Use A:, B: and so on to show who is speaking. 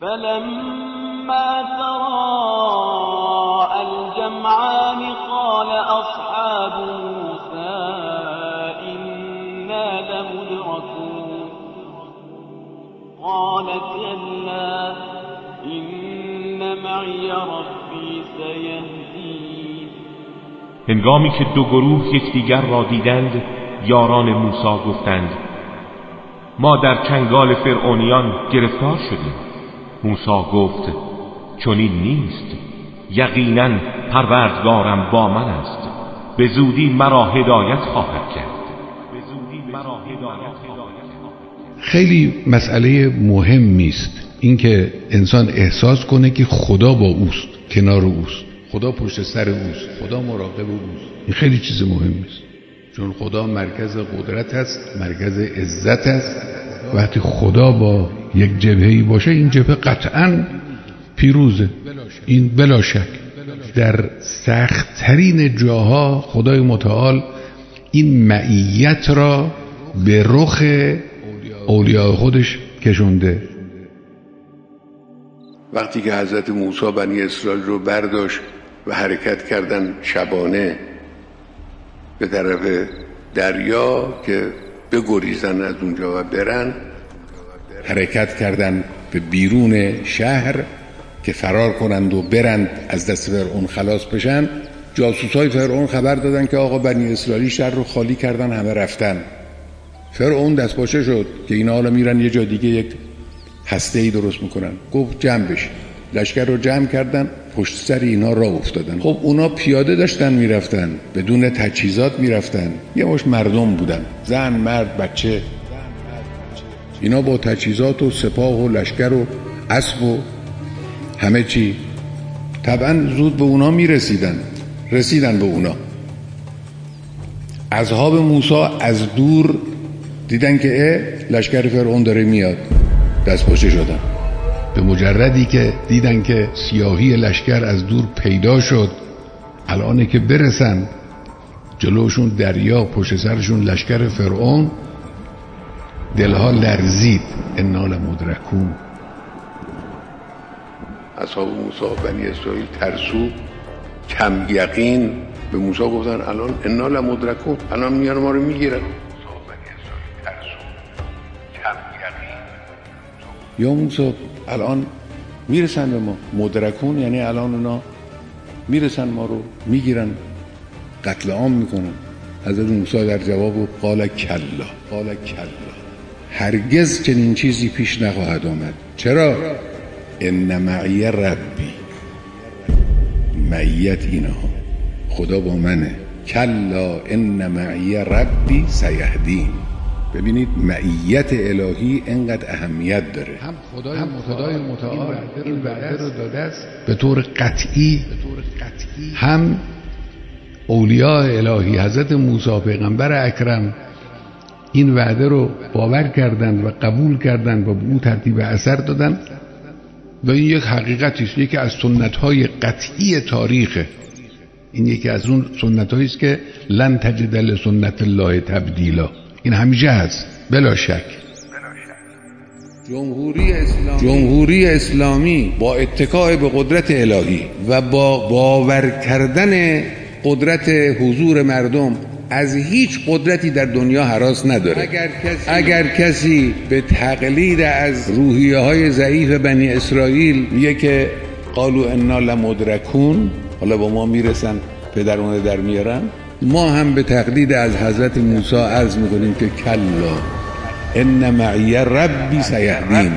A: فلما الجمعان قال أصحاب موسى إنا لمدركون. قال كلا إن معي ربي سيهدين.
B: هنگامی که دو گروه یکدیگر را دیدند یاران موسی گفتند ما در چنگال فرعونیان گرفتار شدیم. موسی گفت چنین نیست. یقینا پروردگارم با من است. به زودی مرا هدایت خواهد کرد.
C: خیلی مسئله مهمی است. اینکه انسان احساس کنه که خدا با اوست کنار اوست. خدا پشت سر اوست. خدا مراقب اوست. این خیلی چیز مهمی است. چون خدا مرکز قدرت است مرکز عزت است. وقتی خدا با یک جبهه‌ای باشه این جبهه قطعا پیروزه. این بلا شک در سختترین جاها خدای متعال این معیت را به رخ اولیاء خودش کشونده.
D: وقتی که حضرت موسی بنی اسرائیل رو برداشت و حرکت کردن شبانه به طرف دریا که بگریزن از اونجا و برن حرکت کردن به بیرون شهر که فرار کنند و برند از دست فرعون خلاص بشن. جاسوس های فرعون خبر دادن که آقا بنی اسرائیلی شهر رو خالی کردن همه رفتن. فرعون دست باشه شد که اینا حالا میرن یه جا دیگه یک هسته ای درست می‌کنن. گفت جمع بشین. لشکر رو جمع کردن پشت سر اینا را افتادن. خب اونا پیاده داشتن می‌رفتن بدون تجهیزات می‌رفتن. یه مش مردم بودن. زن مرد بچه. اینا با تجهیزات و سپاه و لشکر و اسب و همه چی. طبعا زود به اونا می‌رسیدن. رسیدن به اونا. اصحاب موسی از دور دیدن که اه لشکر فرعون داره میاد. دست باشه شدن. به مجردی که دیدن که سیاهی لشکر از دور پیدا شد الانه که برسن جلوشون دریا پشت سرشون لشکر فرعون دلها لرزید انا لمدرکون. اصحاب موسی بنی اسرائیل ترسو کم یقین به موسی گفتن الان انا لمدرکون الان میان ما رو می‌گیرن. یا موسی الان می‌رسن به ما. مدرکون یعنی الان اونا می‌رسن ما رو می‌گیرن قتل عام می‌کنن. حضرت موسی در جواب قال کلا قال کلا. هرگز چنین چیزی پیش نخواهد آمد. چرا؟ ان معی ربی. معیت اینا خدا با منه. کلا ان معی ربی سیهدین. ببینید معیت الهی انقدر اهمیت داره.
C: هم خدای, هم خدای متعال این وعده رو داده است. به طور قطعی. هم اولیاء الهی حضرت موسی پیغمبر اکرم این وعده رو باور کردند و قبول کردند و به اون ترتیب اثر دادن و این یک حقیقتی است. یکی از سنت های قطعی تاریخه این یکی از اون سنت است که لن تجد لسنت الله تبدیلا. این همیشه هست. بلا شک.
D: جمهوری اسلامی, جمهوری اسلامی با اتکاع به قدرت الهی و با باور کردن قدرت حضور مردم از هیچ قدرتی در دنیا حراس نداره. اگر کسی, اگر کسی به تقلید از روحیه های ضعیف بنی اسرائیل میگه که قالو انا لمدرکون حالا با ما می‌رسن پدرونه در میارن ما هم به تقلید از حضرت موسی عرض می‌کنیم که کلا ان معی ربی سیهدین.